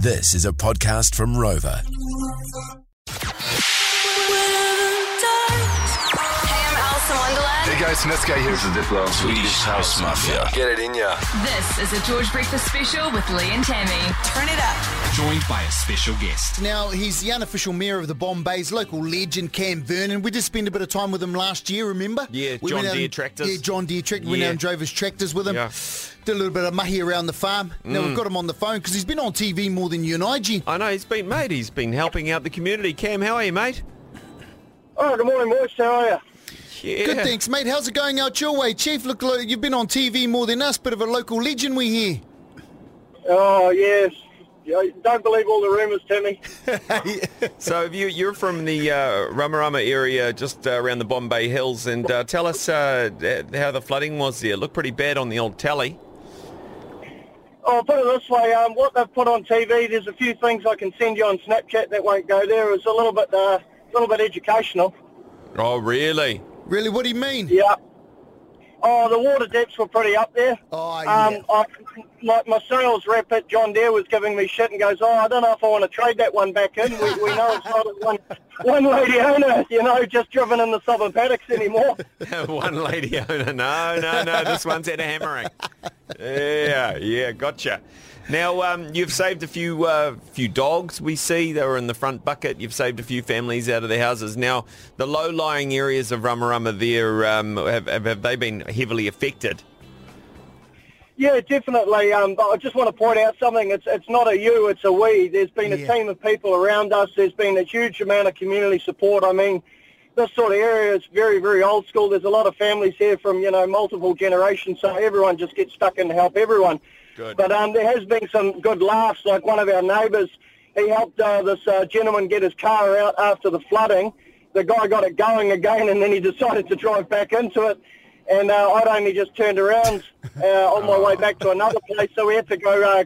This is a podcast from Rova. Wonderland. Hey guys, Niska here. This is Diplo. Swedish House Mafia. Get it in ya. This is a George Breakfast Special with Lee and Tammy. Turn it up. joined by a special guest. Now, he's the unofficial mayor of the Bombay's local legend, Cam Vernon. We just spent a bit of time with him last year, remember? Yeah, we John went out Deere and- tractors. Yeah, John Deere tractors. Went Yeah. out and drove his tractors with him. Yeah. Did a little bit of mahi around the farm. Now, Mm. we've got him on the phone because he's been on TV more than you and I, G. I know he's been, mate. He's been helping out the community. Cam, how are you, mate? Oh, good morning, boys. How are you? Yeah. Good, thanks, mate. How's it going out your way? Chief, look, like you've been on TV more than us. Bit of a local legend we hear. Oh, yes. Don't believe all the rumours, Timmy. So if you, you're from the uh, Ramarama area, just uh, around the Bombay Hills, and uh, tell us uh, how the flooding was there. It looked pretty bad on the old tally. I'll put it this way. Um, what they've put on TV, there's a few things I can send you on Snapchat that won't go there. It's a little bit, uh, a little bit educational. Oh, really? Really, what do you mean? Yeah. Oh, the water depths were pretty up there. Oh, yeah. Um, I, like my sales rep at John Deere was giving me shit and goes, oh, I don't know if I want to trade that one back in. We, we know it's not one, one lady owner, you know, just driven in the southern paddocks anymore. One lady owner. No, no, no. This one's had a hammering. Yeah, yeah, gotcha. Now um, you've saved a few uh, few dogs. We see they were in the front bucket. You've saved a few families out of their houses. Now the low-lying areas of Ramarama there um, have, have, have they been heavily affected? Yeah, definitely. Um, but I just want to point out something. It's it's not a you, it's a we. There's been a Yeah. team of people around us. There's been a huge amount of community support. I mean, this sort of area is very, very old school. There's a lot of families here from, you know, multiple generations, so everyone just gets stuck in to help everyone. Good. But um, there has been some good laughs. Like one of our neighbours, he helped uh, this uh, gentleman get his car out after the flooding. The guy got it going again, and then he decided to drive back into it. And uh, I'd only just turned around uh, on my way back to another place, so we had to go uh,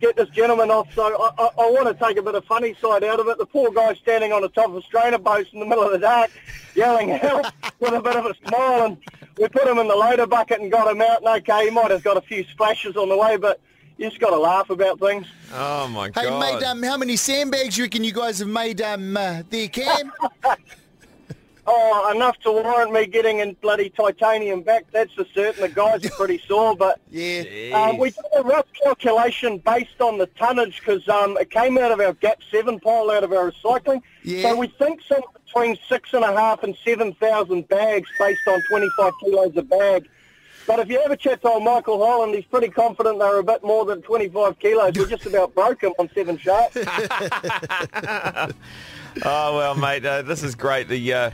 get this gentleman off. So I, I, I want to take a bit of funny side out of it. The poor guy standing on the top of a strainer boat in the middle of the dark, yelling help with a bit of a smile. And we put him in the loader bucket and got him out. And okay, he might have got a few splashes on the way, but you just got to laugh about things. Oh my Hey, god! mate, um, how many sandbags you reckon you guys have made um, uh, there, Cam? Oh, enough to warrant me getting in bloody titanium back. That's for certain. The guys are pretty sore, but yeah. uh, we did a rough calculation based on the tonnage because um, it came out of our Gap 7 pile out of our recycling. Yeah. So we think somewhere between six and a half and 7,000 bags based on 25 kilos a bag. But if you ever chat to old Michael Holland, he's pretty confident they're a bit more than 25 kilos. We just about broke him on seven sharp. Oh well, mate, uh, this is great. The uh,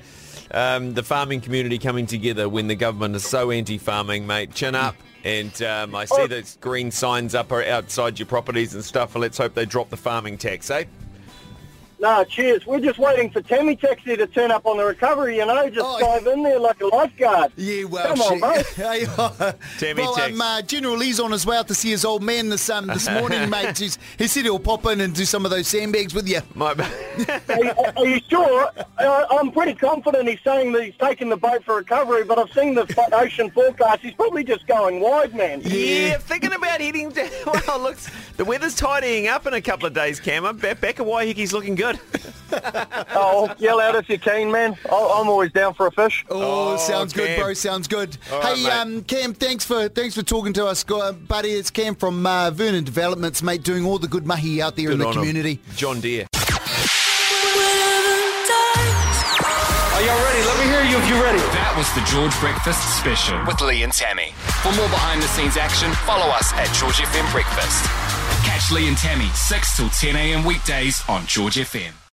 um, the farming community coming together when the government is so anti-farming, mate. Chin up. And um, I see those green signs up outside your properties and stuff. Let's hope they drop the farming tax, eh? No, cheers. We're just waiting for Tammy Taxi to turn up on the recovery, you know, just Oh, dive in there like a lifeguard. Yeah, well, Come on, mate. Hey, uh, Tammy well, Tex. um, uh, General Lee's on his way out to see his old man this um, this morning, mate. He's, he said he'll pop in and do some of those sandbags with you. My, Are you, are you sure? Uh, I'm pretty confident he's saying that he's taking the boat for recovery, but I've seen the ocean forecast. He's probably just going wide, man. yeah, thinking about heading down. Well, looks the weather's tidying up in a couple of days, Cam. Back, back at Waiheke's looking good. Oh, yell out if you're keen, man. I'll, I'm always down for a fish. Oh, Oh, sounds good, bro. Sounds good. All right, hey, mate. um, Cam, thanks for thanks for talking to us, buddy. It's Cam from uh, Vernon Developments, mate, doing all the good mahi out there in the on 'em. community. John Deere. Are y'all ready? Let me hear you if you're ready. That was the George Breakfast Special. With Lee and Tammy. For more behind the scenes action, follow us at George FM Breakfast. Catch Lee and Tammy 6 till 10 a.m. weekdays on George FM.